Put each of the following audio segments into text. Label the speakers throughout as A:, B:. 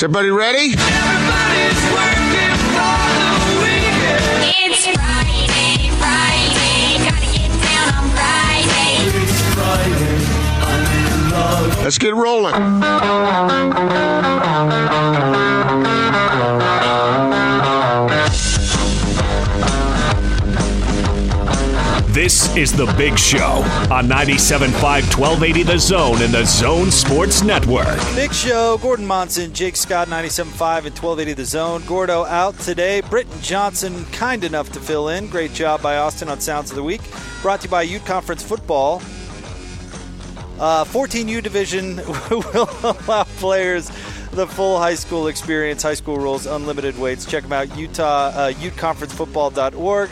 A: Is everybody ready?
B: Everybody's working for the weekend.
C: It's Friday, Friday, gotta get down on Friday.
B: It's Friday. I'm in love.
A: Let's get rolling.
D: This is The Big Show on 97.5 1280 The Zone and The Zone Sports Network.
E: Big Show, Gordon Monson, Jake Scott, 97.5 and 1280 The Zone. Gordo out today. Britton Johnson, kind enough to fill in. Great job by Austin on Sounds of the Week. Brought to you by Ute Conference Football. Uh, 14U division will allow players the full high school experience, high school rules, unlimited weights. Check them out, Utah, uh, UteConferenceFootball.org.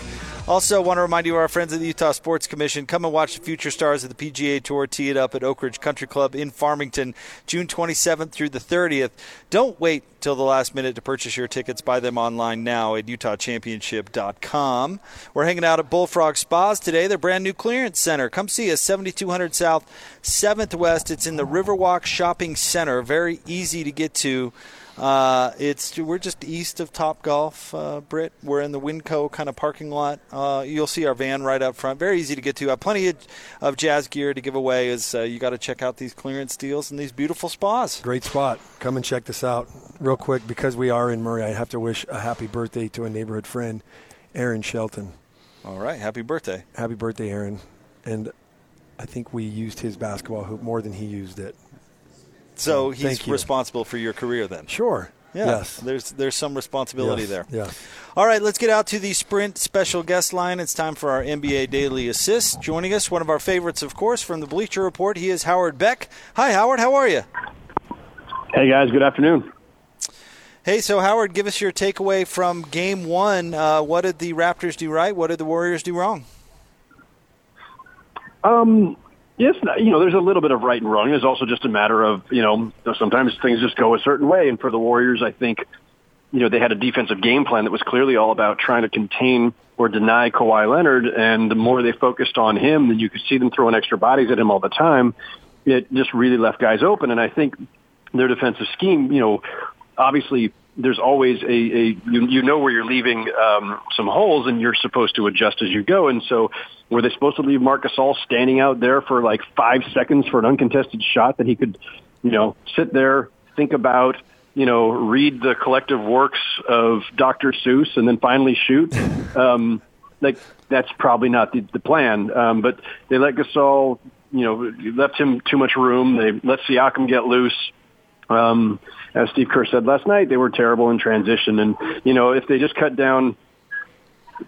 E: Also, want to remind you our friends at the Utah Sports Commission. Come and watch the future stars of the PGA Tour tee it up at Oak Ridge Country Club in Farmington, June 27th through the 30th. Don't wait till the last minute to purchase your tickets. Buy them online now at UtahChampionship.com. We're hanging out at Bullfrog Spas today, their brand new clearance center. Come see us, 7200 South, 7th West. It's in the Riverwalk Shopping Center. Very easy to get to. Uh, it's we're just east of Top Golf, uh, Britt. We're in the Winco kind of parking lot. Uh, you'll see our van right up front. Very easy to get to. I have plenty of, of jazz gear to give away. As uh, you got to check out these clearance deals and these beautiful spas.
F: Great spot. Come and check this out real quick because we are in Murray. I have to wish a happy birthday to a neighborhood friend, Aaron Shelton.
E: All right, happy birthday.
F: Happy birthday, Aaron. And I think we used his basketball hoop more than he used it.
E: So
F: Thank
E: he's responsible for your career then.
F: Sure.
E: Yeah,
F: Yes.
E: there's there's some responsibility
F: Yes.
E: there.
F: Yes.
E: All right, let's get out to the Sprint special guest line. It's time for our NBA Daily Assist. Joining us, one of our favorites, of course, from the Bleacher Report. He is Howard Beck. Hi, Howard. How are you?
G: Hey guys, good afternoon.
E: Hey, so Howard, give us your takeaway from Game One. Uh, what did the Raptors do right? What did the Warriors do wrong?
G: Um, yes, you know, there's a little bit of right and wrong. There's also just a matter of you know sometimes things just go a certain way, and for the Warriors, I think you know they had a defensive game plan that was clearly all about trying to contain or deny Kawhi Leonard, and the more they focused on him, then you could see them throwing extra bodies at him all the time. It just really left guys open, and I think their defensive scheme, you know, obviously there's always a, a you, you know where you're leaving um, some holes and you're supposed to adjust as you go. And so were they supposed to leave Marc Gasol standing out there for like five seconds for an uncontested shot that he could, you know, sit there, think about, you know, read the collective works of Dr. Seuss and then finally shoot? Um, like that's probably not the, the plan. Um, but they let Gasol, you know, left him too much room. They let Siakam get loose. Um, as Steve Kerr said last night, they were terrible in transition. And, you know, if they just cut down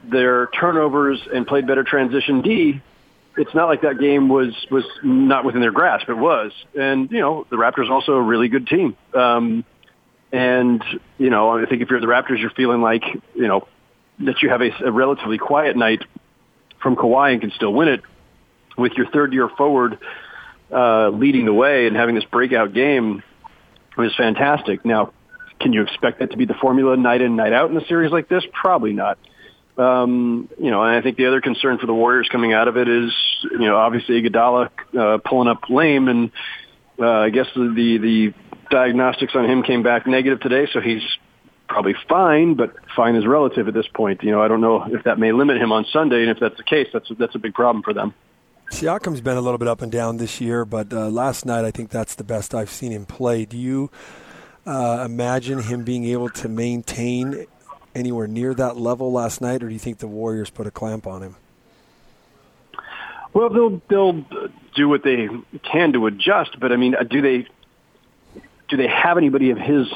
G: their turnovers and played better transition D, it's not like that game was, was not within their grasp. It was. And, you know, the Raptors also a really good team. Um, and, you know, I think if you're the Raptors, you're feeling like, you know, that you have a, a relatively quiet night from Kawhi and can still win it with your third year forward uh, leading the way and having this breakout game was fantastic. Now, can you expect that to be the formula night in, night out in a series like this? Probably not. Um, you know, and I think the other concern for the Warriors coming out of it is, you know, obviously Iguodala uh, pulling up lame, and uh, I guess the, the the diagnostics on him came back negative today, so he's probably fine, but fine is relative at this point. You know, I don't know if that may limit him on Sunday, and if that's the case, that's that's a big problem for them.
F: Siakam's been a little bit up and down this year, but uh, last night I think that's the best I've seen him play. Do you uh, imagine him being able to maintain anywhere near that level last night, or do you think the Warriors put a clamp on him?
G: Well, they'll they'll do what they can to adjust, but I mean, do they do they have anybody of his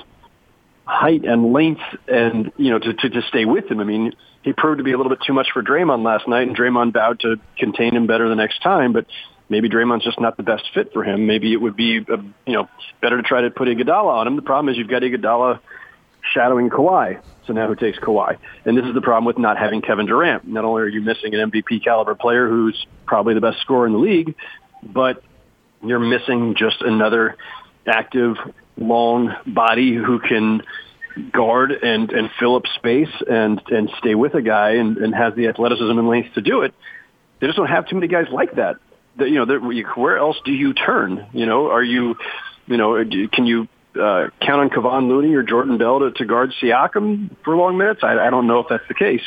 G: height and length and you know to, to to stay with him? I mean, he proved to be a little bit too much for Draymond last night, and Draymond vowed to contain him better the next time, but. Maybe Draymond's just not the best fit for him. Maybe it would be, uh, you know, better to try to put Iguodala on him. The problem is you've got Iguodala shadowing Kawhi. So now who takes Kawhi? And this is the problem with not having Kevin Durant. Not only are you missing an MVP caliber player who's probably the best scorer in the league, but you're missing just another active, long body who can guard and, and fill up space and, and stay with a guy and, and has the athleticism and length to do it. They just don't have too many guys like that. That, you know, where else do you turn? You know, are you, you know, can you uh, count on Kevon Looney or Jordan Bell to, to guard Siakam for long minutes. I, I don't know if that's the case.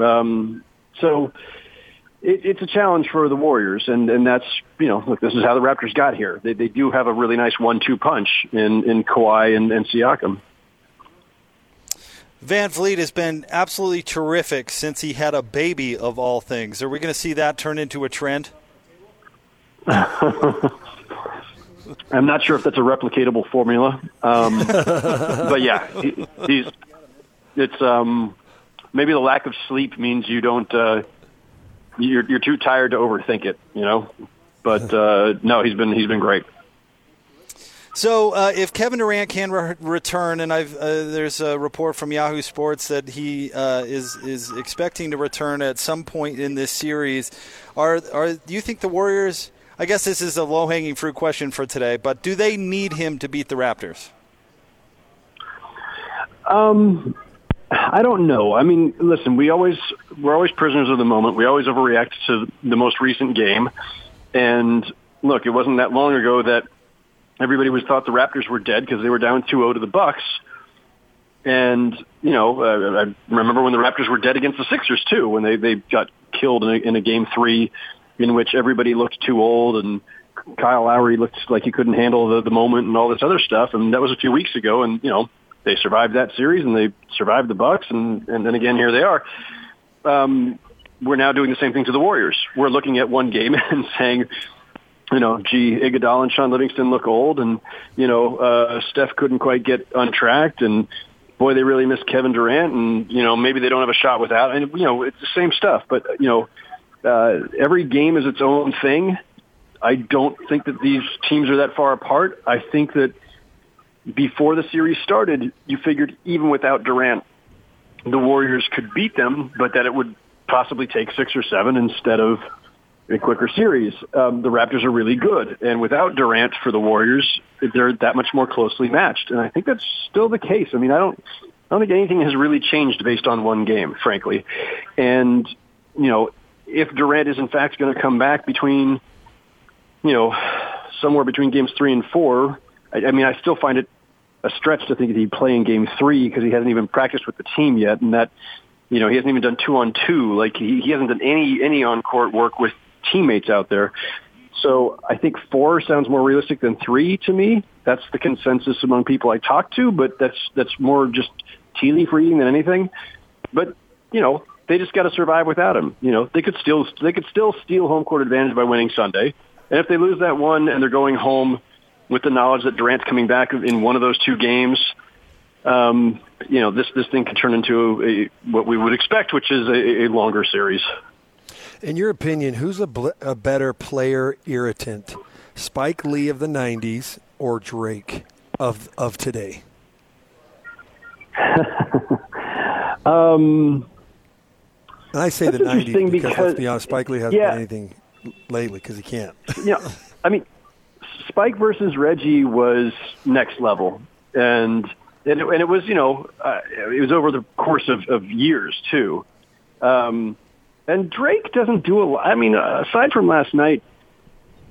G: Um, so it, it's a challenge for the Warriors, and, and that's you know look, this is how the Raptors got here. They, they do have a really nice one-two punch in in Kawhi and, and Siakam.
E: VanVleet has been absolutely terrific since he had a baby of all things. Are we going to see that turn into a trend?
G: I'm not sure if that's a replicatable formula, um, but yeah, he, he's it's um, maybe the lack of sleep means you don't uh, you're you're too tired to overthink it, you know. But uh, no, he's been he's been great.
E: So, uh, if Kevin Durant can re- return, and I've uh, there's a report from Yahoo Sports that he uh, is is expecting to return at some point in this series, are are do you think the Warriors? I guess this is a low hanging fruit question for today, but do they need him to beat the Raptors?
G: Um, I don't know. I mean, listen, we always we're always prisoners of the moment. We always overreact to the most recent game, and look, it wasn't that long ago that everybody was thought the Raptors were dead because they were down 2-0 to the Bucks. And you know, uh, I remember when the Raptors were dead against the Sixers too, when they they got killed in a, in a game three, in which everybody looked too old and Kyle Lowry looked like he couldn't handle the, the moment and all this other stuff. And that was a few weeks ago, and you know they survived that series and they survived the Bucks, and and then again here they are. Um, we're now doing the same thing to the Warriors. We're looking at one game and saying, you know, gee, Iguodala and Sean Livingston look old, and you know, uh, Steph couldn't quite get untracked, and boy, they really miss Kevin Durant, and you know, maybe they don't have a shot without. And you know, it's the same stuff, but you know, uh, every game is its own thing. I don't think that these teams are that far apart. I think that before the series started, you figured even without Durant, the Warriors could beat them, but that it would possibly take six or seven instead of a quicker series. Um, the Raptors are really good, and without Durant for the Warriors, they're that much more closely matched. And I think that's still the case. I mean, I don't, I don't think anything has really changed based on one game, frankly. And you know, if Durant is in fact going to come back between, you know, somewhere between games three and four, I, I mean, I still find it a stretch to think that he'd play in game three because he hasn't even practiced with the team yet, and that you know he hasn't even done two on two. Like he, he hasn't done any any on court work with teammates out there. So I think four sounds more realistic than three to me. That's the consensus among people I talk to, but that's that's more just tea leaf reading than anything. But you know, they just got to survive without him. You know, they could still they could still steal home court advantage by winning Sunday, and if they lose that one and they're going home with the knowledge that Durant's coming back in one of those two games, um, you know, this this thing could turn into a, what we would expect, which is a, a longer series.
F: In your opinion, who's a, bl- a better player irritant, Spike Lee of the '90s or Drake of of today?
G: um,
F: and I say the '90s because,
G: because-
F: let's be honest, Spike Lee hasn't
G: yeah.
F: done anything lately because he can't.
G: know, I mean, Spike versus Reggie was next level, and and it, and it was you know uh, it was over the course of, of years too. Um, and Drake doesn't do a lot. I mean, uh, aside from last night,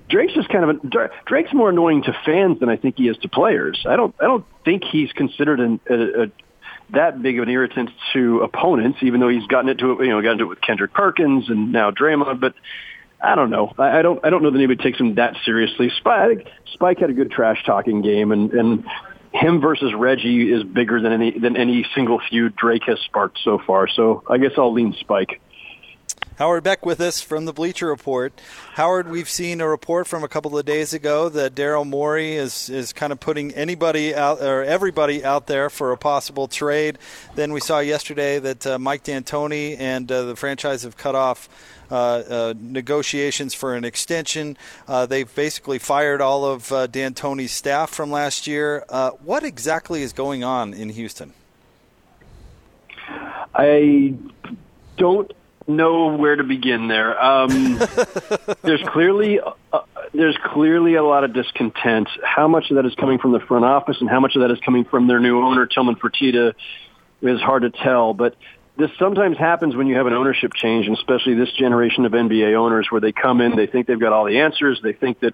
G: Drake's just kind of a, Drake's more annoying to fans than I think he is to players. I don't I don't think he's considered an, a, a that big of an irritant to opponents, even though he's gotten it to you know gotten into it with Kendrick Perkins and now Draymond. But I don't know. I, I don't I don't know that anybody takes him that seriously. Spike, Spike had a good trash talking game, and and him versus Reggie is bigger than any than any single feud Drake has sparked so far. So I guess I'll lean Spike.
E: Howard Beck with us from the Bleacher Report. Howard, we've seen a report from a couple of days ago that Daryl Morey is, is kind of putting anybody out or everybody out there for a possible trade. Then we saw yesterday that uh, Mike D'Antoni and uh, the franchise have cut off uh, uh, negotiations for an extension. Uh, they've basically fired all of uh, D'Antoni's staff from last year. Uh, what exactly is going on in Houston?
G: I don't know where to begin there. Um, there's clearly uh, there's clearly a lot of discontent. How much of that is coming from the front office, and how much of that is coming from their new owner, Tillman Fertitta, is hard to tell. But this sometimes happens when you have an ownership change, and especially this generation of NBA owners, where they come in, they think they've got all the answers, they think that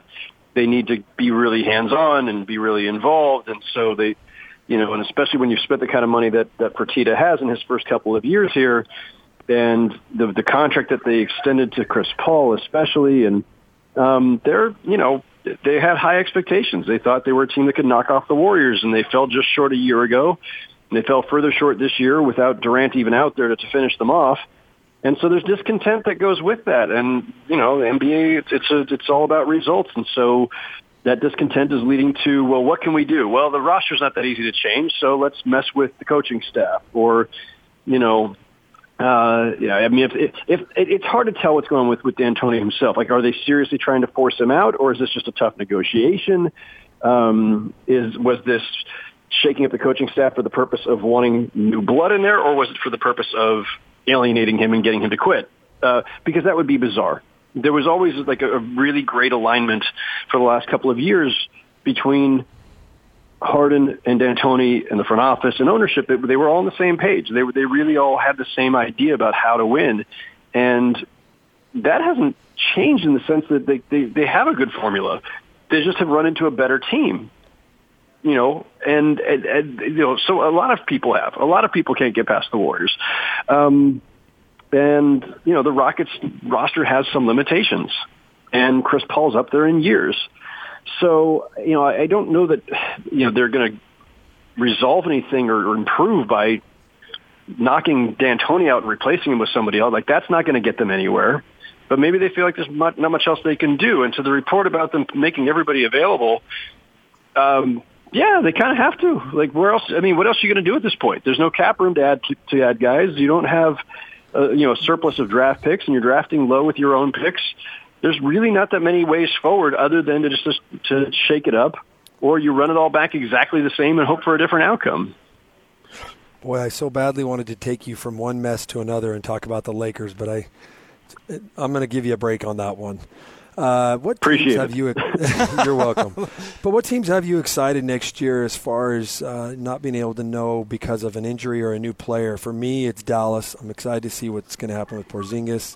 G: they need to be really hands on and be really involved, and so they, you know, and especially when you've spent the kind of money that that Fertitta has in his first couple of years here, and the the contract that they extended to Chris Paul especially, and um, they're you know they had high expectations. They thought they were a team that could knock off the Warriors, and they fell just short a year ago. And they fell further short this year without Durant even out there to, to finish them off. And so there's discontent that goes with that. And, you know, the NBA, it's, it's, a, it's all about results. And so that discontent is leading to, well, what can we do? Well, the roster's not that easy to change, so let's mess with the coaching staff. Or, you know, uh, yeah, I mean, if, if, if it's hard to tell what's going on with with D'Antoni himself. Like, are they seriously trying to force him out, or is this just a tough negotiation? Um, is was this shaking up the coaching staff for the purpose of wanting new blood in there, or was it for the purpose of alienating him and getting him to quit? Uh, because that would be bizarre. There was always like a, a really great alignment for the last couple of years between Harden and D'Antoni and the front office and ownership, they, were all on the same page. They were, they really all had the same idea about how to win, and that hasn't changed in the sense that they they, they have a good formula. They just have run into a better team, you know, and, and, and you know, so a lot of people have. A lot of people can't get past the Warriors, um, and you know, the Rockets roster has some limitations, and Chris Paul's up there in years. So, you know, I don't know that, you know, they're going to resolve anything or, or improve by knocking D'Antoni out and replacing him with somebody else. Like, that's not going to get them anywhere. But maybe they feel like there's not, not much else they can do. And so the report about them making everybody available, um, yeah, they kind of have to. Like, where else? I mean, what else are you going to do at this point? There's no cap room to add to, to add guys. You don't have, uh, you know, a surplus of draft picks, and you're drafting low with your own picks there's really not that many ways forward other than to just to shake it up, or you run it all back exactly the same and hope for a different outcome.
F: Boy, I so badly wanted to take you from one mess to another and talk about the Lakers, but I, I'm going to give you a break on that one. Uh, what
G: Appreciate
F: teams have you? you're welcome. But what teams have you excited next year as far as uh, not being able to know because of an injury or a new player? For me, it's Dallas. I'm excited to see what's going to happen with Porzingis.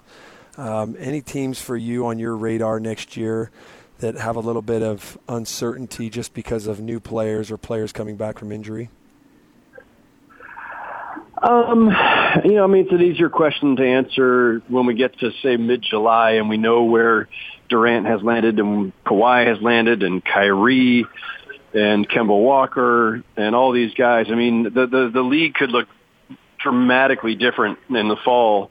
F: Um, any teams for you on your radar next year that have a little bit of uncertainty just because of new players or players coming back from injury?
G: Um, you know, I mean, it's an easier question to answer when we get to say mid-July and we know where Durant has landed and Kawhi has landed and Kyrie and Kemba Walker and all these guys. I mean, the the, the league could look dramatically different in the fall.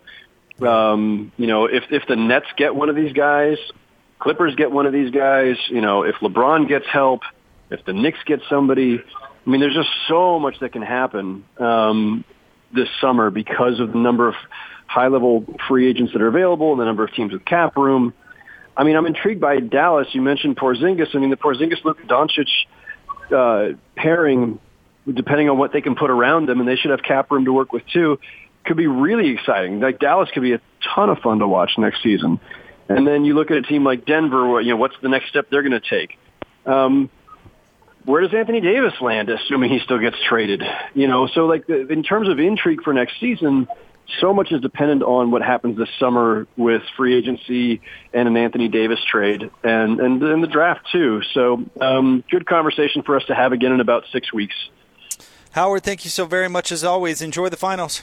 G: Um, you know, if if the Nets get one of these guys, Clippers get one of these guys, you know, if LeBron gets help, if the Knicks get somebody, I mean, there's just so much that can happen um, this summer because of the number of high-level free agents that are available and the number of teams with cap room. I mean, I'm intrigued by Dallas. You mentioned Porzingis. I mean, the Porzingis Luka Doncic uh, pairing, depending on what they can put around them, and they should have cap room to work with too, could be really exciting. Like Dallas could be a ton of fun to watch next season. And then you look at a team like Denver. You know, what's the next step they're going to take? Um, where does Anthony Davis land, assuming he still gets traded? You know, so like the, in terms of intrigue for next season, so much is dependent on what happens this summer with free agency and an Anthony Davis trade, and and, and the draft too. So, um, good conversation for us to have again in about six weeks.
E: Howard, thank you so very much as always. Enjoy the finals.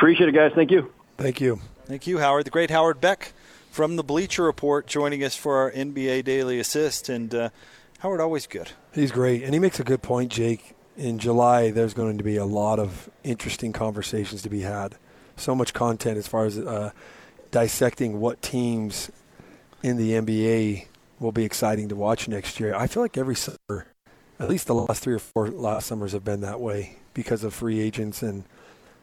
G: Appreciate it, guys. Thank you.
F: Thank you.
E: Thank you, Howard. The great Howard Beck from the Bleacher Report joining us for our NBA Daily Assist. And uh, Howard, always good.
F: He's great, and he makes a good point, Jake. In July, there's going to be a lot of interesting conversations to be had. So much content as far as uh, dissecting what teams in the NBA will be exciting to watch next year. I feel like every summer, at least the last three or four last summers, have been that way because of free agents and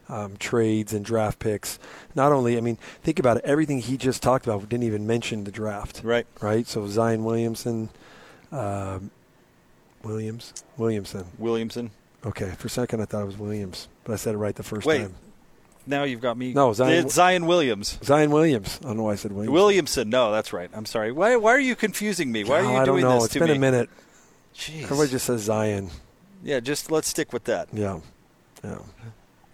F: um, trades and draft picks. Not only, I mean, think about it. Everything he just talked about we didn't even mention the draft.
E: Right.
F: Right. So Zion Williamson, um, Williams, Williamson.
E: Williamson.
F: Okay. For a second, I thought it was Williams, but I said it right the first
E: Wait.
F: time.
E: Now you've got me.
F: No, Zion-
E: It's Zion Williams.
F: Zion Williams. I don't know why I said Williams.
E: Williamson. No, that's right. I'm sorry. Why, why are you confusing me? Why are you
F: I don't
E: doing
F: know.
E: this
F: It's
E: to
F: been
E: me?
F: a minute.
E: Jeez.
F: Everybody just says Zion.
E: Yeah, just let's stick with that.
F: Yeah. Yeah.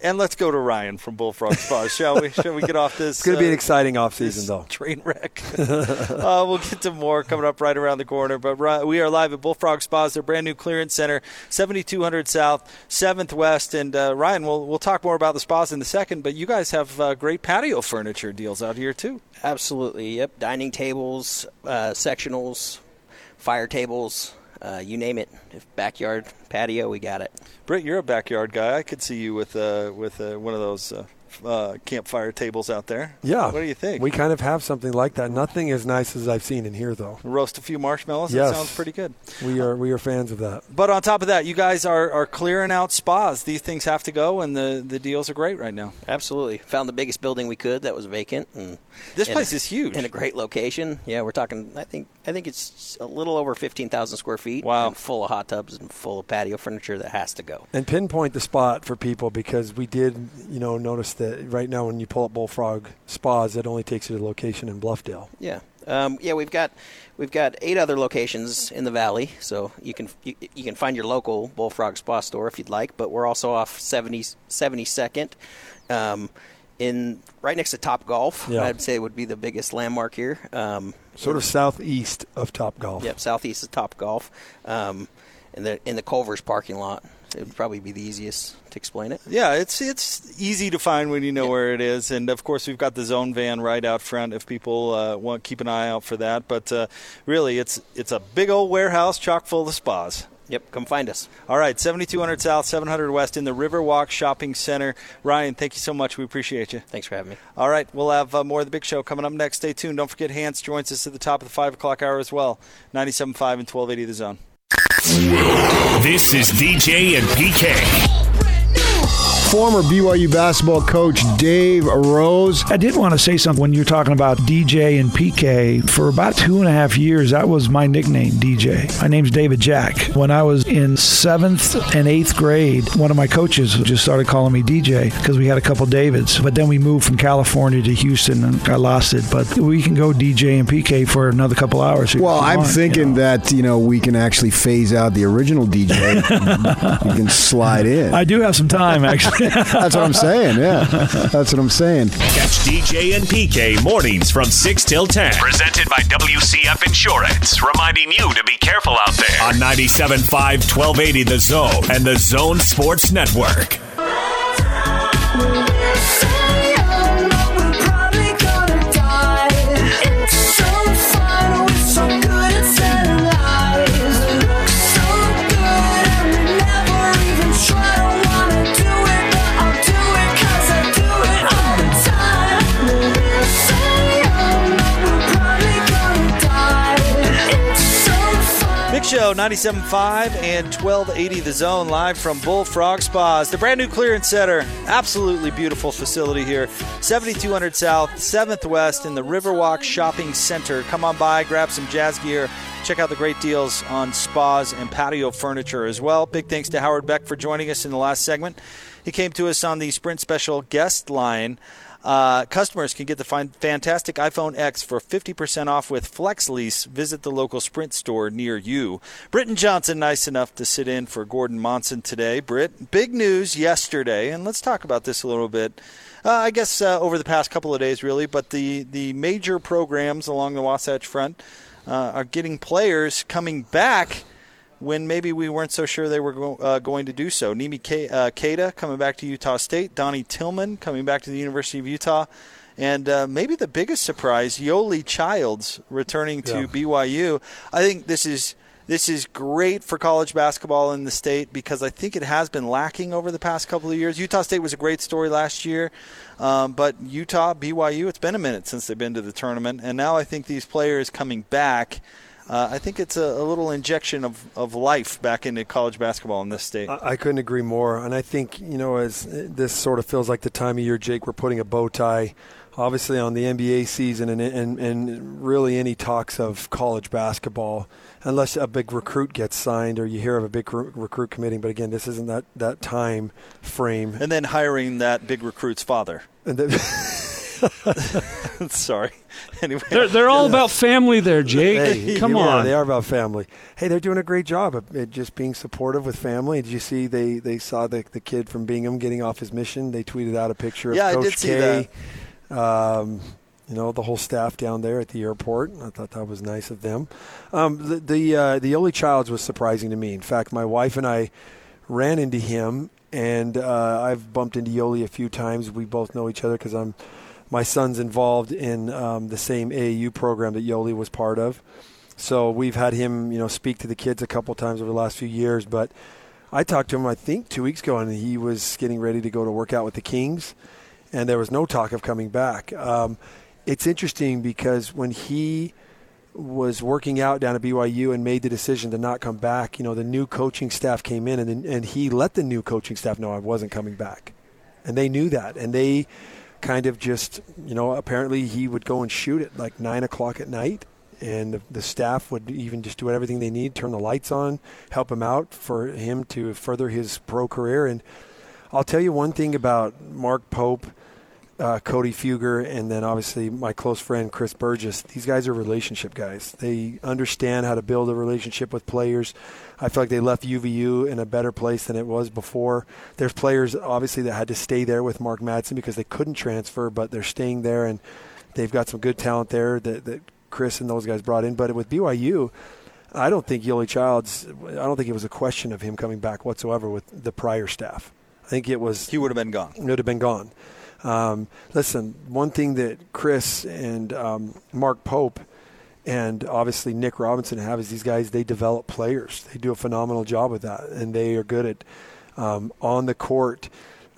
E: And let's go to Ryan from Bullfrog Spas, shall we? Shall we get off this?
F: It's going to be an
E: uh,
F: exciting
E: this
F: offseason, though.
E: Train wreck. uh, we'll get to more coming up right around the corner. But Ri- we are live at Bullfrog Spas, their brand new clearance center, 7200 South, 7th West. And uh, Ryan, we'll, we'll talk more about the spas in a second, but you guys have uh, great patio furniture deals out here, too.
H: Absolutely. Yep. Dining tables, uh, sectionals, fire tables, uh, you name it. If backyard patio, we got it.
E: Britt, you're a backyard guy. I could see you with uh, with uh, one of those uh, uh, campfire tables out there.
F: Yeah.
E: What do you think?
F: We kind of have something like that. Nothing as nice as I've seen in here, though.
E: roast a few marshmallows.
F: Yes.
E: That sounds pretty good.
F: We are we are fans of that.
E: But on top of that, you guys are, are clearing out spas. These things have to go, and the, the deals are great right now.
H: Absolutely. Found the biggest building we could that was vacant. And
E: This
H: and-
E: place is huge.
H: in a great location. Yeah, we're talking. I think I think it's a little over fifteen thousand square feet.
E: Wow.
H: and full of hot tubs and full of patio furniture that has to go.
F: And pinpoint the spot for people because we did, you know, notice that right now when you pull up Bullfrog Spas, it only takes you to the location in Bluffdale.
H: Yeah, um, yeah. We've got we've got eight other locations in the valley, so you can you, you can find your local Bullfrog Spa store if you'd like. But we're also off 70, 72nd, um, in right next to Top Golf.
F: Yeah.
H: I'd say would be the biggest landmark here. Um,
F: Sort of southeast of Top Golf.
H: Yep, southeast of Top Golf, um, in the in the Culver's parking lot. It would probably be the easiest to explain it.
E: Yeah, it's it's easy to find when you know where it is, and of course we've got the zone van right out front. If people uh, want, keep an eye out for that. But uh, really, it's it's a big old warehouse chock full of spas.
H: Yep, come find us.
E: All right, 7200 South, 700 West in the Riverwalk Shopping Center. Ryan, thank you so much. We appreciate you.
H: Thanks for having me.
E: All right, we'll have uh, more of the big show coming up next. Stay tuned. Don't forget, Hans joins us at the top of the 5 o'clock hour as well. 97.5 and 1280 The Zone.
D: This is DJ and PK.
A: Former BYU basketball coach Dave Rose.
I: I did want to say something when you're talking about DJ and PK. For about two and a half years, that was my nickname, DJ. My name's David Jack. When I was in seventh and eighth grade, one of my coaches just started calling me DJ because we had a couple Davids. But then we moved from California to Houston and I lost it. But we can go DJ and PK for another couple hours.
A: Well, I'm
I: want, you
A: thinking
I: know.
A: that you know we can actually phase out the original DJ. you can slide in.
I: I do have some time, actually.
A: That's what I'm saying. Yeah, that's what I'm saying.
D: Catch DJ and PK mornings from 6 till 10. Presented by WCF Insurance, reminding you to be careful out there. On 97.5, 1280 The Zone and The Zone Sports Network.
E: Show 97.5 and 1280 The Zone live from Bullfrog Spas, the brand new clearance center. Absolutely beautiful facility here. 7200 South, 7th West in the Riverwalk Shopping Center. Come on by, grab some jazz gear. Check out the great deals on spas and patio furniture as well. Big thanks to Howard Beck for joining us in the last segment. He came to us on the Sprint Special guest line. Uh, customers can get the fantastic iPhone X for 50% off with Flex Lease. Visit the local Sprint store near you. Britton Johnson, nice enough to sit in for Gordon Monson today. Britt, big news yesterday, and let's talk about this a little bit. Uh, I guess uh, over the past couple of days, really, but the, the major programs along the Wasatch Front uh, are getting players coming back when maybe we weren't so sure they were go- uh, going to do so. Nimi K- uh, Queta coming back to Utah State, Donnie Tillman coming back to the University of Utah, and uh, maybe the biggest surprise, Yoeli Childs returning to
F: Yeah.
E: BYU. I think this is this is great for college basketball in the state because I think it has been lacking over the past couple of years. Utah State was a great story last year, um, but Utah, BYU, it's been a minute since they've been to the tournament, and now I think these players coming back. Uh, I think it's a, a little injection of, of life back into college basketball in this state.
F: I I couldn't agree more. And I think, you know, as uh, this sort of feels like the time of year, Jake, we're putting a bow tie, obviously, on the NBA season and, and, and really any talks of college basketball, unless a big recruit gets signed or you hear of a big re- recruit committing. But again, this isn't that, that time frame.
E: and then hiring that big recruit's father.
F: And then-
E: Sorry. Anyway,
J: They're, they're all about family there, Jake.
F: Hey,
J: Come
F: you are.
J: on.
F: they are about family. Hey, they're doing a great job of at just being supportive with family. Did you see they, they saw the the kid from Bingham getting off his mission? They tweeted out a picture of
E: Yeah, I
F: Coach
E: did see
F: K. Um, you know the whole staff down there at the airport. I thought that was nice of them. Um, the the uh, the Yoeli Childs was surprising to me. In fact, my wife and I ran into him, and uh, I've bumped into Yoeli a few times. We both know each other because I'm my son's involved in um, the same AAU program that Yoeli was part of. So we've had him, you know, speak to the kids a couple times over the last few years. But I talked to him, I think, two weeks ago, and he was getting ready to go to work out with the Kings, and there was no talk of coming back. Um, it's interesting because when he was working out down at BYU and made the decision to not come back, you know, the new coaching staff came in, and and he let the new coaching staff know I wasn't coming back, and they knew that, and they kind of just, you know, apparently he would go and shoot at like nine o'clock at night, and the, the staff would even just do everything they need, turn the lights on, help him out for him to further his pro career. And I'll tell you one thing about Mark Pope, uh, Cody Fueger, and then obviously my close friend Chris Burgess. These guys are relationship guys. They understand how to build a relationship with players. I feel like they left UVU in a better place than it was before. There's players obviously that had to stay there with Mark Madsen because they couldn't transfer, but they're staying there and they've got some good talent there that, that Chris and those guys brought in. But with BYU, I don't think Yoeli Childs. I don't think it was a question of him coming back whatsoever with the prior staff. I think it was
E: he would have been gone.
F: Would have been gone. Um, listen, one thing that Chris and um, Mark Pope and obviously Nick Robinson have is these guys. They develop players. They do a phenomenal job with that, and they are good at um, on the court.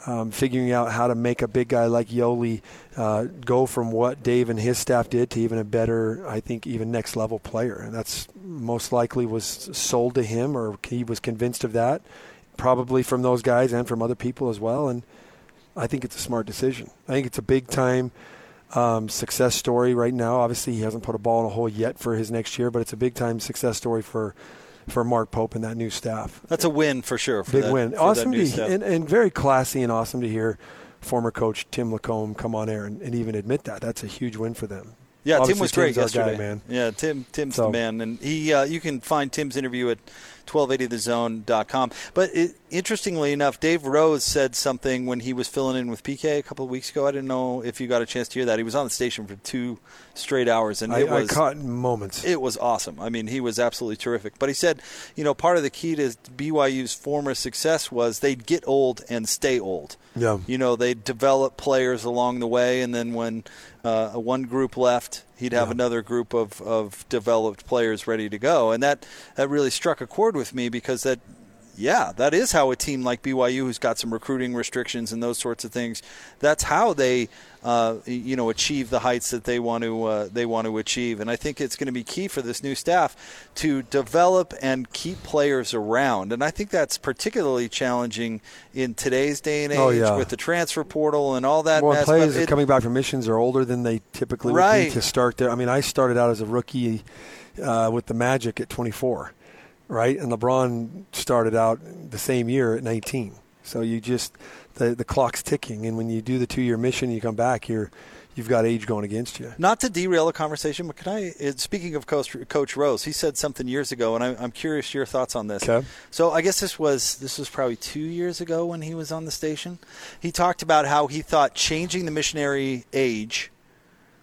F: Um, figuring out how to make a big guy like Yoeli uh, go from what Dave and his staff did to even a better, I think, even next level player. And that's most likely was sold to him, or he was convinced of that, probably from those guys and from other people as well. And I think it's a smart decision. I think it's a big time um, success story right now. Obviously, he hasn't put a ball in a hole yet for his next year, but it's a big time success story for for Mark Pope and that new staff.
E: That's a win for sure. For
F: Big
E: that-
F: win. Awesome to, and, and very classy and awesome to hear former coach Tim LaComb come on air and, and even admit that. That's a huge win for them.
E: Yeah, Tim
F: Obviously,
E: was great
F: Tim's
E: yesterday,
F: guy, man.
E: Yeah, Tim Tim's
F: So-
E: the man, and he uh, you can find Tim's interview at 1280thezone.com. But it, interestingly enough, Dave Rose said something when he was filling in with PK a couple of weeks ago. I didn't know if you got a chance to hear that. He was on the station for two straight hours, and
F: I,
E: it
F: I
E: was
F: caught moments.
E: it was awesome. I mean, he was absolutely terrific. But he said, you know, part of the key to BYU's former success was they'd get old and stay old.
F: Yeah.
E: You know, they'd develop players along the way, and then when uh, one group left, he'd have another group of, of developed players ready to go. And that, that really struck a chord with me because that yeah, that is how a team like BYU, who's got some recruiting restrictions and those sorts of things, that's how they, uh, you know, achieve the heights that they want to uh, they want to achieve. And I think it's going to be key for this new staff to develop and keep players around. And I think that's particularly challenging in today's day and age
F: Oh, yeah.
E: with the transfer portal and all that.
F: Well,
E: mess.
F: players
E: it-
F: coming back from missions are older than they typically would be to start there. I mean, I started out as a rookie uh, with the Magic at 24, right? And LeBron started out the same year at 19. So you just the the clock's ticking, and when you do the two year mission, you come back, you're you've got age going against you.
E: Not to derail the conversation, but can I? Speaking of Coach, Coach Rose, he said something years ago, and I, I'm curious your thoughts on this.
F: Okay.
E: So I guess this was this was probably two years ago when he was on the station. He talked about how he thought changing the missionary age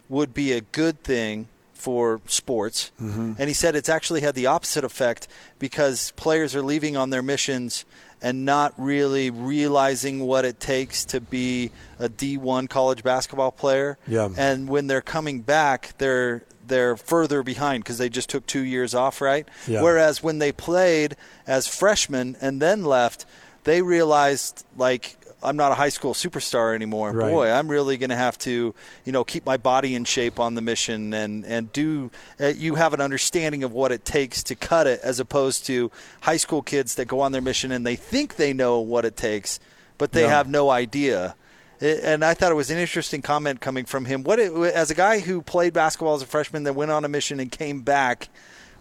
E: would be a good thing for sports,
F: Mm-hmm.
E: and he said it's actually had the opposite effect because players are leaving on their missions and not really realizing what it takes to be a D1 college basketball player.
F: Yeah.
E: And when they're coming back, they're they're further behind because they just took two years off, right?
F: Yeah.
E: Whereas when they played as freshmen and then left, they realized like I'm not a high school superstar anymore.
F: Right.
E: Boy, I'm really going to have to, you know, keep my body in shape on the mission and and do. Uh, you have an understanding of what it takes to cut it, as opposed to high school kids that go on their mission and they think they know what it takes, but they
F: Yeah.
E: have no idea. It- And I thought it was an interesting comment coming from him. What, it, as a guy who played basketball as a freshman, that went on a mission and came back,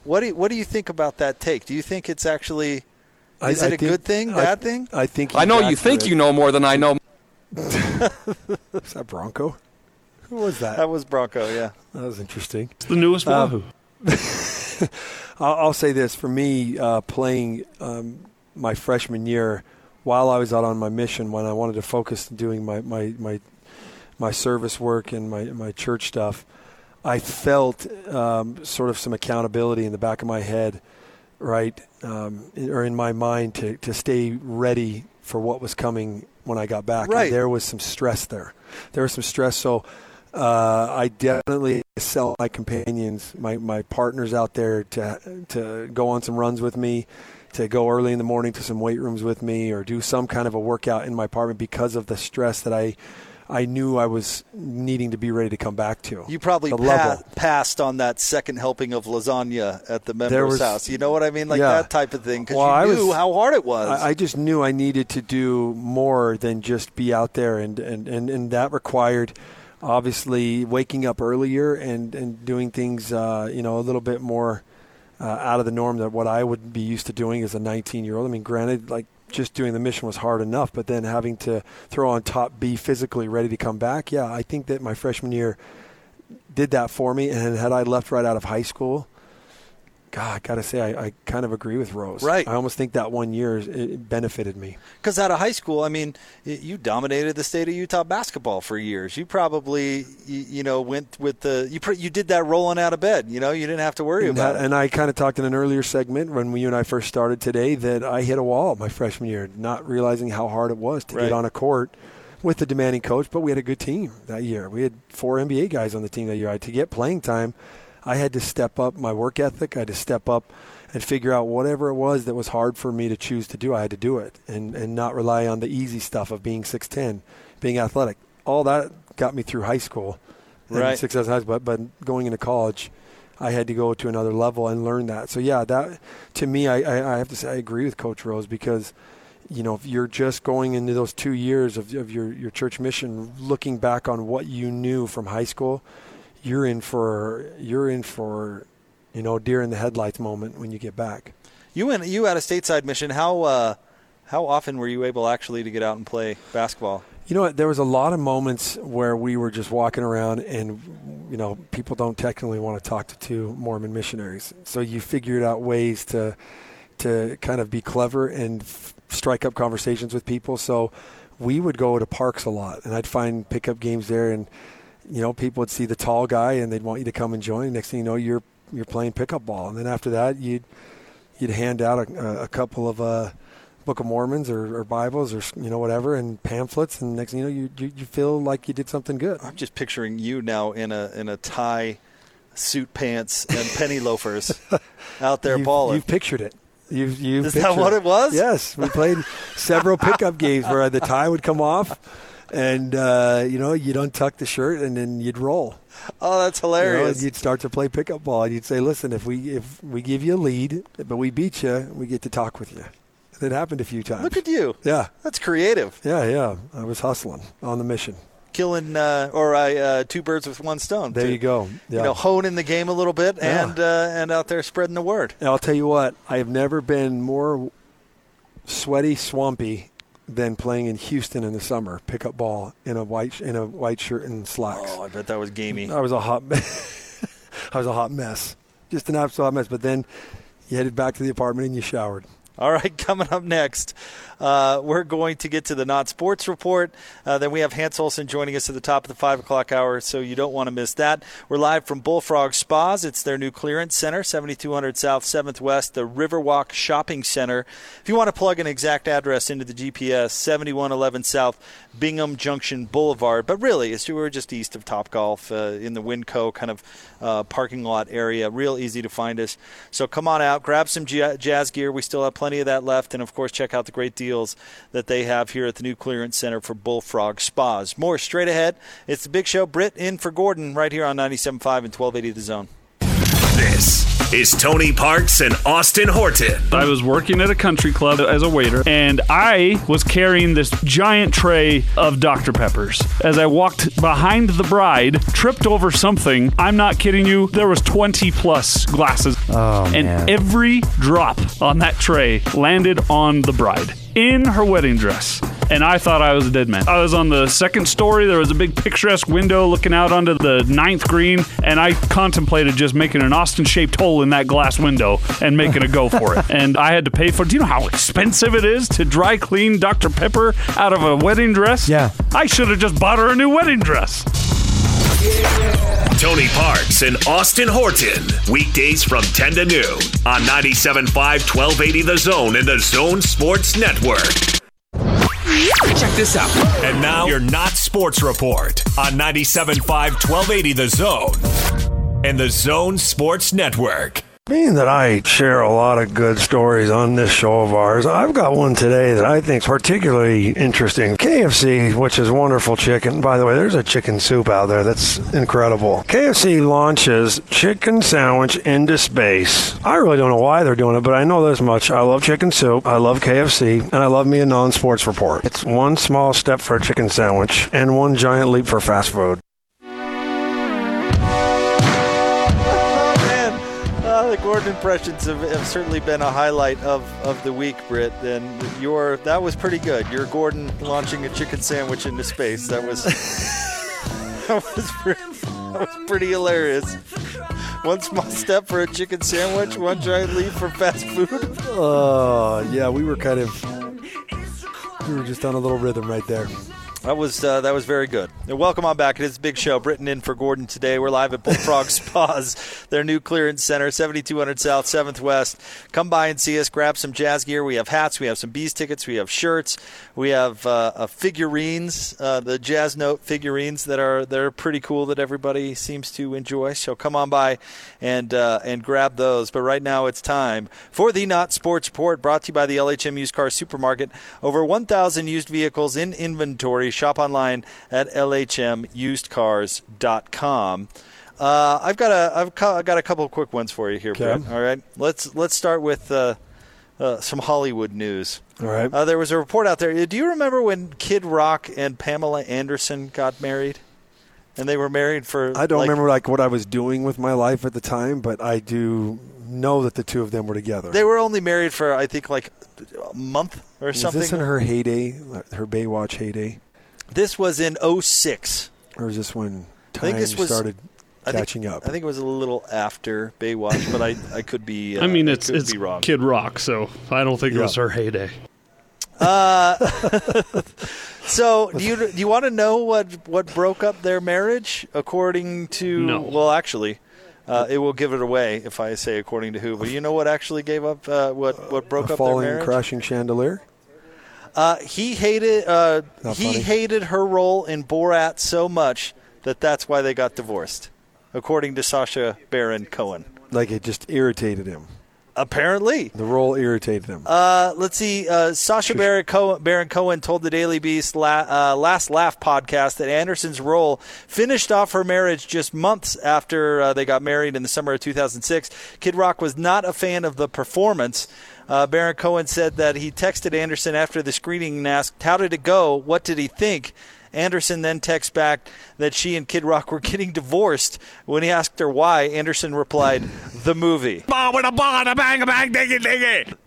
E: what do what do you think about that take? Do you think it's actually is
F: I-
E: it
F: I
E: a
F: think-
E: good thing,
F: I-
E: bad thing?
F: I think
K: I know you think
F: accurate.
K: you know more than I know.
F: Is that Bronco? Who was that?
E: That was Bronco. Yeah.
F: That was interesting.
J: It's the newest
F: Um,
J: Wahoo.
F: I'll, I'll say this for me, uh, playing um, my freshman year, while I was out on my mission, when I wanted to focus on doing my my my, my service work and my my church stuff, I felt um, sort of some accountability in the back of my head, right, um, or in my mind to to stay ready for what was coming when I got back. And
E: Right.
F: there was some stress there. There was some stress. So uh, I definitely sell my companions, my, my partners out there to to go on some runs with me, to go early in the morning to some weight rooms with me, or do some kind of a workout in my apartment because of the stress that I I knew I was needing to be ready to come back to.
E: You probably pa- passed on that second helping of lasagna at the member's
F: was-
E: house. You know what I mean? Like
F: Yeah.
E: that type of thing. Because
F: Well, I
E: you knew
F: was-
E: how hard it was.
F: I, I just knew I needed to do more than just be out there, and and, and, and that required obviously waking up earlier and, and doing things uh, you know a little bit more uh, out of the norm than what I would be used to doing as a 19 year old. I mean, granted, like just doing the mission was hard enough, but then having to throw on top, be physically ready to come back. Yeah, I think that my freshman year did that for me, and had I left right out of high school. God, I gotta say, I, I kind of agree with Rose.
E: Right.
F: I almost think that one year it benefited me.
E: Because out of high school, I mean, you dominated the state of Utah basketball for years. You probably, you, you know, went with the you. You did that rolling out of bed. You know, you didn't have to worry
F: And,
E: about
F: that-
E: it.
F: and I kind of talked in an earlier segment when you and I first started today that I hit a wall my freshman year, not realizing how hard it was to
E: Right.
F: get on a court with a demanding coach. But we had a good team that year. We had four NBA guys on the team that year. I, to get playing time, I had to step up my work ethic. I had to step up and figure out whatever it was that was hard for me to choose to do. I had to do it and, and not rely on the easy stuff of being 6'10, being athletic. All that got me through high school and
E: Right.
F: success in high school. But, but going into college, I had to go to another level and learn that. So yeah, that to me, I, I, I have to say I agree with Coach Rose because you know if you're just going into those two years of, of your your church mission, looking back on what you knew from high school, you're in for you're in for you know deer in the headlights moment when you get back.
E: You went. You had a stateside mission. How uh, how often were you able actually to get out and play basketball?
F: You know what? There was a lot of moments where we were just walking around, and you know, people don't technically want to talk to two Mormon missionaries. So you figured out ways to to kind of be clever and f- strike up conversations with people. So we would go to parks a lot, and I'd find pickup games there, and you know, people would see the tall guy, and they'd want you to come and join. Next thing you know, you're you're playing pickup ball, and then after that, you'd you'd hand out a, a couple of uh, Book of Mormons or, or Bibles or you know whatever and pamphlets, and next thing you know, you, you you feel like you did something good.
E: I'm just picturing you now in a in a tie, suit pants, and penny loafers out there
F: you've,
E: balling.
F: You've pictured it. You've, you've
E: Is that what it was?
F: Yes, we played several pickup games where the tie would come off, and uh, you know you'd untuck the shirt and then you'd roll.
E: oh, that's
F: You know,
E: hilarious.
F: and you'd start to play pickup ball, and you'd say, "Listen, if we if we give you a lead, but we beat you, we get to talk with you." It happened a few times.
E: Look at you.
F: yeah,
E: That's creative.
F: yeah, yeah. I was hustling on the mission.
E: Killing uh, or uh, uh, two birds with one stone.
F: There
E: too.
F: you go. Yeah.
E: You know, honing the game a little bit
F: Yeah.
E: and uh, and out there spreading the word.
F: And I'll tell you what, I have never been more sweaty, swampy than playing in Houston in the summer, pickup ball in a white in a white shirt and slacks.
E: Oh, I bet that was gamey.
F: I was a hot, I was a hot mess, just an absolute hot mess. But then you headed back to the apartment and you showered.
E: All right, coming up next, uh, we're going to get to the not sports report. Uh, then we have Hans Olsen joining us at the top of the five o'clock hour, so you don't want to miss that. We're live from Bullfrog Spas. It's their new clearance center, 7200 South, 7th West, the Riverwalk Shopping Center. If you want to plug an exact address into the GPS, 7111 South, Bingham Junction Boulevard. But really, it's we're just east of Top Golf uh, in the Winco kind of uh, parking lot area. Real easy to find us. So come on out, grab some ja- jazz gear. We still have plenty of that left. And of course, check out the great deals that they have here at the new clearance center for Bullfrog Spas. More straight ahead. It's the big show. Britt in for Gordon right here on 97.5 and 1280 The Zone.
D: This is Tony Parks and Austin Horton.
J: I was working at a country club as a waiter, and I was carrying this giant tray of Dr. Peppers. As I walked behind the bride, tripped over something. I'm not kidding you. There was 20 plus glasses, oh, and every drop on that tray landed on the bride in her wedding dress. and I thought I was a dead man. I was on the second story. There was a big picturesque window looking out onto the ninth green, and I contemplated just making an Austin-shaped hole in that glass window and making a go for it. And I had to pay for. it. Do you know how expensive it is to dry clean Dr Pepper out of a wedding dress?
A: Yeah.
J: I should have just bought her a new wedding dress.
D: Tony Parks and Austin Horton. Weekdays from 10 to noon on 97.5 1280 The Zone and the Zone Sports Network.
K: Check this out.
D: And now your Not Sports Report on 97.5 1280 The Zone and the Zone Sports Network.
L: Being that I share a lot of good stories on this show of ours, I've got one today that I think is particularly interesting. KFC, which is wonderful chicken. By the way, there's a chicken soup out there that's incredible. KFC launches chicken sandwich into space. I really don't know why they're doing it, but I know this much. I love chicken soup, I love KFC, and I love me a non sports report. It's one small step for a chicken sandwich and one giant leap for fast food.
E: Gordon impressions have, have certainly been a highlight of, of the week, Britt. And your that was pretty good. Your Gordon launching a chicken sandwich into space. That was that was pretty, that was pretty hilarious. One small step for a chicken sandwich, one giant leap for fast food.
F: Uh, yeah, we were kind of we were just on a little rhythm right there.
E: That was uh, that was very good. And welcome on back. It is a big show. Britton in for Gordon today. We're live at Bullfrog Spas, their new clearance center, 7200 South, 7th West. Come by and see us. Grab some jazz gear. We have hats. We have some bees tickets. We have shirts. We have uh, uh, figurines, uh, the Jazz Note figurines that are that are pretty cool that everybody seems to enjoy. So come on by and uh, and grab those. But right now it's time for the Not Sports Report, brought to you by the LHM Used Car Supermarket. Over 1,000 used vehicles in inventory. Shop online at lhmusedcars.com. Uh, I've got a I've co- got a couple of quick ones for you here,
F: Okay.
E: Brett. All right, let's let's start with uh, uh, some Hollywood news.
F: All right.
E: Uh, there was a report out there. Do you remember when Kid Rock and Pamela Anderson got married? And they were married for
F: I don't
E: like,
F: remember like what I was doing with my life at the time, but I do know that the two of them were together.
E: They were only married for I think like a month or
F: Was
E: something.
F: this in her heyday, her Baywatch heyday,
E: This was in 06.
F: or is this when
E: I think
F: time
E: this was-
F: started
E: I think-
F: catching up?
E: I think it was a little after Baywatch, but I, I could be. Uh,
J: I mean, it's it's
E: be wrong.
J: Kid Rock, so I don't think it was her heyday.
E: Uh, So, do you do you want to know what what broke up their marriage? According to
J: No.
E: well, actually, uh, it will give it away if I say according to who. But you know what actually gave up uh, what what broke
F: a
E: up their
F: falling,
E: marriage?
F: crashing chandelier.
E: Uh, he hated uh, he
F: funny.
E: hated her role in Borat so much that that's why they got divorced, according to Sacha Baron Cohen.
F: Like it just irritated him.
E: Apparently,
F: The role irritated him.
E: Uh, let's see. Uh, Sacha Baron Cohen, Baron Cohen told the Daily Beast la- uh, Last Laugh podcast that Anderson's role finished off her marriage just months after uh, they got married in the summer of 2006. Kid Rock was not a fan of the performance. Uh, Baron Cohen said that he texted Anderson after the screening and asked, How did it go? What did he think? Anderson then texts back that she and Kid Rock were getting divorced. When he asked her why, Anderson replied, The movie.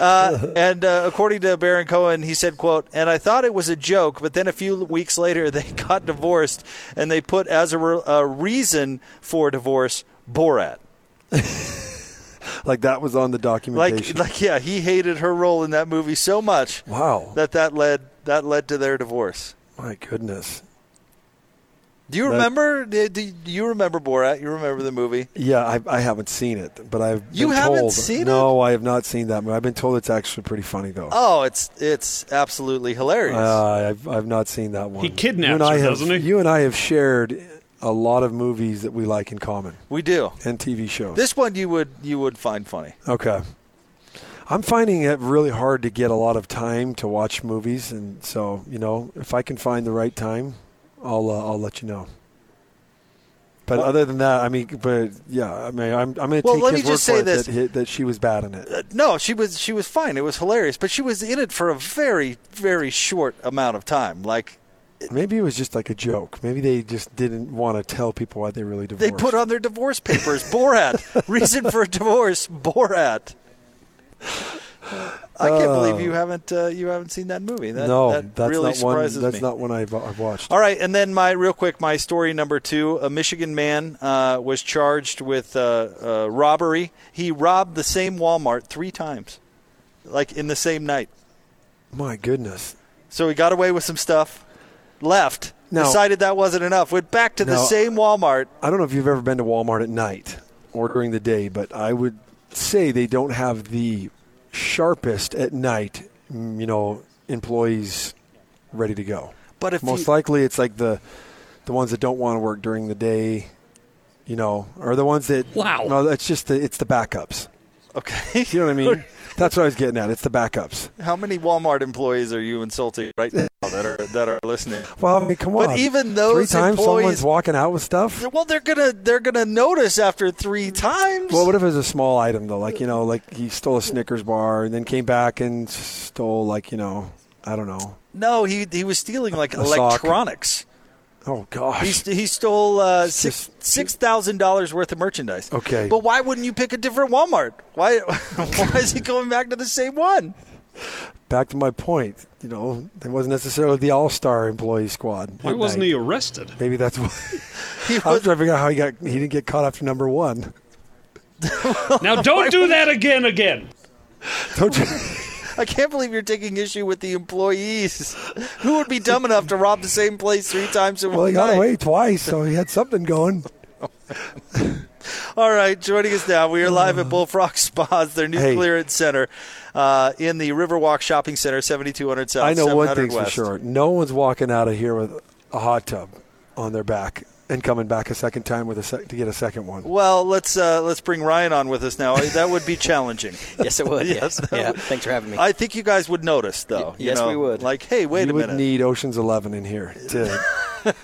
E: Uh, and uh, according to Baron Cohen, he said, "quote And I thought it was a joke, but then a few weeks later they got divorced, and they put as a, re- a reason for divorce Borat.
F: Like that was on the documentation.
E: Like, like, yeah, he hated her role in that movie so much
F: wow,
E: that that led that led to their divorce.
F: my goodness.
E: Do you remember? Do do you remember Borat? You remember the movie?
F: Yeah, I, I haven't seen it, but I've
E: You haven't
F: told.
E: seen
F: no, I have not seen that movie. I've been told it's actually pretty funny though.
E: Oh, it's it's absolutely hilarious.
F: Uh, I've I've not seen that one.
J: He kidnaps
F: you and I
J: her,
F: have,
J: doesn't he?
F: You and I have shared a lot of movies that we like in common
E: we do.
F: and TV shows.
E: This one you would you would find funny.
F: okay. I'm finding it really hard to get a lot of time to watch movies, and so you know, if I can find the right time, I'll uh, I'll let you know. But other than that, I mean, but yeah, I mean, I'm I'm going to
E: Well,
F: take
E: let
F: his
E: me just say this.
F: that, that she was bad in it.
E: Uh, no, she was she was fine. It was hilarious, but she was in it for a very very short amount of time. Like
F: Maybe it was just like a joke. Maybe they just didn't want to tell people why they really divorced.
E: they put on their divorce papers, Borat. Reason for divorce, Borat. I can't
F: Oh.
E: believe you haven't uh, you haven't seen that movie. That,
F: no,
E: that
F: that's
E: really
F: not one. That's
E: me.
F: not one I've, I've watched.
E: All right, and then my real quick, my story number two: a Michigan man uh, was charged with uh, uh, robbery. He robbed the same Walmart three times, like in the same night.
F: My goodness.
E: So he got away with some stuff, left,
F: Now-
E: decided that wasn't enough, went back to the same Walmart.
F: I don't know if you've ever been to Walmart at night or during the day, but I would say they don't have the sharpest at night, mm, you know, employees ready to go.
E: But if
F: most
E: you-
F: likely it's like the the ones that don't want to work during the day, you know, or the ones that
J: Wow.
F: No, it's just the, it's the backups.
E: Okay,
F: You know what I mean? That's what I was getting at. It's the backups.
E: How many Walmart employees are you insulting right now that are that are listening?
F: Well, I mean, come on.
E: But even those
F: three times
E: employees-
F: someone's walking out with stuff.
E: Well, they're gonna they're gonna notice after three times.
F: Well, what if it was a small item though? Like you know, like he stole a Snickers bar and then came back and stole like you know, I don't know.
E: no, he he was stealing like
F: A sock.
E: Electronics.
F: Oh gosh.
E: He, st- he stole uh, six six thousand dollars worth of merchandise.
F: Okay.
E: but why wouldn't you pick a different Walmart? Why why is he going back to the same one?
F: Back to my point. You know, it wasn't necessarily the All Star employee squad.
J: Why wasn't
F: night.
J: he arrested?
F: Maybe that's why.
E: He
F: I was
E: was,
F: trying to figure out how he got. He didn't get caught after number one.
J: Now don't do that again. Again.
F: Don't you?
E: I can't believe you're taking issue with the employees. Who would be dumb enough to rob the same place three times in a week?
F: Well,
E: one
F: he got away twice, so he had something going.
E: All right, joining us now, we are live at Bullfrog Spas, their new
F: Hey.
E: clearance center uh, in the Riverwalk Shopping Center, 7200 South.
F: I know one
E: thing
F: for sure. No one's walking out of here with a hot tub on their back and coming back a second time with a sec- to get a second one.
E: Well, let's uh, let's bring Ryan on with us now. That would be challenging.
H: Yes, it would.
E: Yes,
H: yeah. yeah.
E: would-
H: Thanks for having me.
E: I think you guys would notice, though.
H: Y-
E: you
H: yes,
E: know,
H: we would.
E: Like, hey, wait
F: you
E: a minute.
F: We would
E: minute.
F: need Ocean's Eleven in here to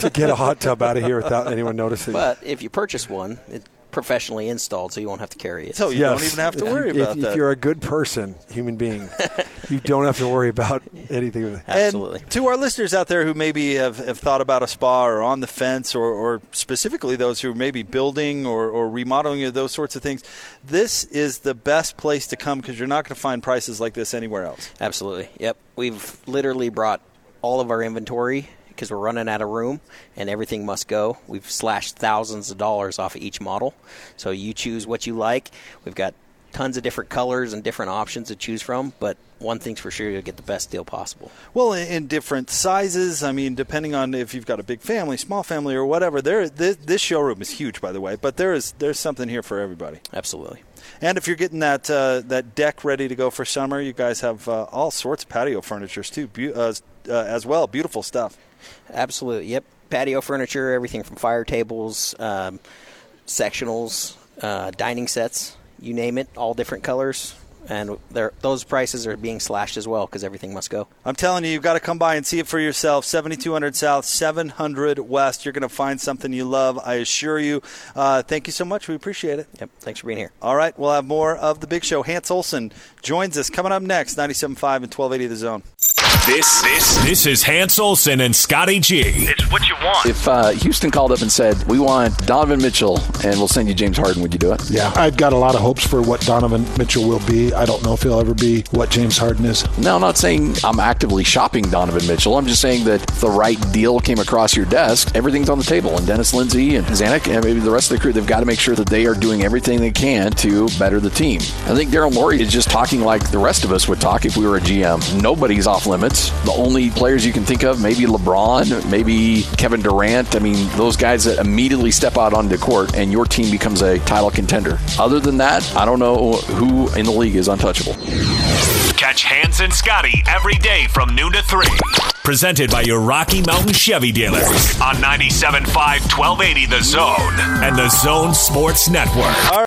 F: to get a hot tub out of here without anyone noticing.
H: but if you purchase one, it's professionally installed, so you won't have to carry it.
E: so you
F: Yes.
E: don't even have to worry
F: you,
E: about
F: if,
E: that.
F: If you're a good person, human being, you don't have to worry about anything.
H: Absolutely.
E: And to our listeners out there who maybe have, have thought about a spa or on the fence, or, or specifically those who may be building or, or remodeling or those sorts of things, this is the best place to come because you're not going to find prices like this anywhere else.
H: Absolutely. Yep. We've literally brought all of our inventory because we're running out of room and everything must go. We've slashed thousands of dollars off of each model. So you choose what you like. We've got tons of different colors and different options to choose from, but one thing's for sure you'll get the best deal possible.
E: Well, in, different sizes. I mean, depending on if you've got a big family, small family, or whatever. There, this, this showroom is huge, by the way. But there is there's something here for everybody.
H: Absolutely.
E: And if you're getting that uh, that deck ready to go for summer, you guys have uh, all sorts of patio furnitures too, Beau- uh, uh, as well. Beautiful stuff.
H: Absolutely. Yep. Patio furniture, everything from fire tables, um, sectionals, uh, dining sets, you name it, all different colors. And those prices are being slashed as well because everything must go.
E: I'm telling you, you've got to come by and see it for yourself. 7200 South, 700 West. You're going to find something you love, I assure you. Uh, thank you so much. We appreciate it.
H: Yep. Thanks for being here.
E: All right, we'll have more of the big show. Hans Olsen joins us coming up next, 97.5 and 1280 The Zone.
D: This this this is Hans Olsen and Scotty G. It's what you want.
M: If uh, Houston called up and said, "We want Donovan Mitchell, and we'll send you James Harden," would you do it?
N: Yeah, I've got a lot of hopes for what Donovan Mitchell will be. I don't know if he'll ever be what James Harden is.
M: No, I'm not saying I'm actively shopping Donovan Mitchell. I'm just saying that the right deal came across your desk, everything's on the table. And Dennis Lindsey and Zanik and maybe the rest of the crew, they've got to make sure that they are doing everything they can to better the team. I think Daryl Morey is just talking like the rest of us would talk if we were a GM. Nobody's off limits. The only players you can think of, maybe LeBron, maybe Kevin Durant. I mean, those guys that immediately step out onto the court and your team becomes a title contender. Other than that, I don't know who in the league is untouchable.
D: Catch Hans and Scotty every day from noon to 3. Presented by your Rocky Mountain Chevy dealers on 97.5 1280 The Zone and The Zone Sports Network.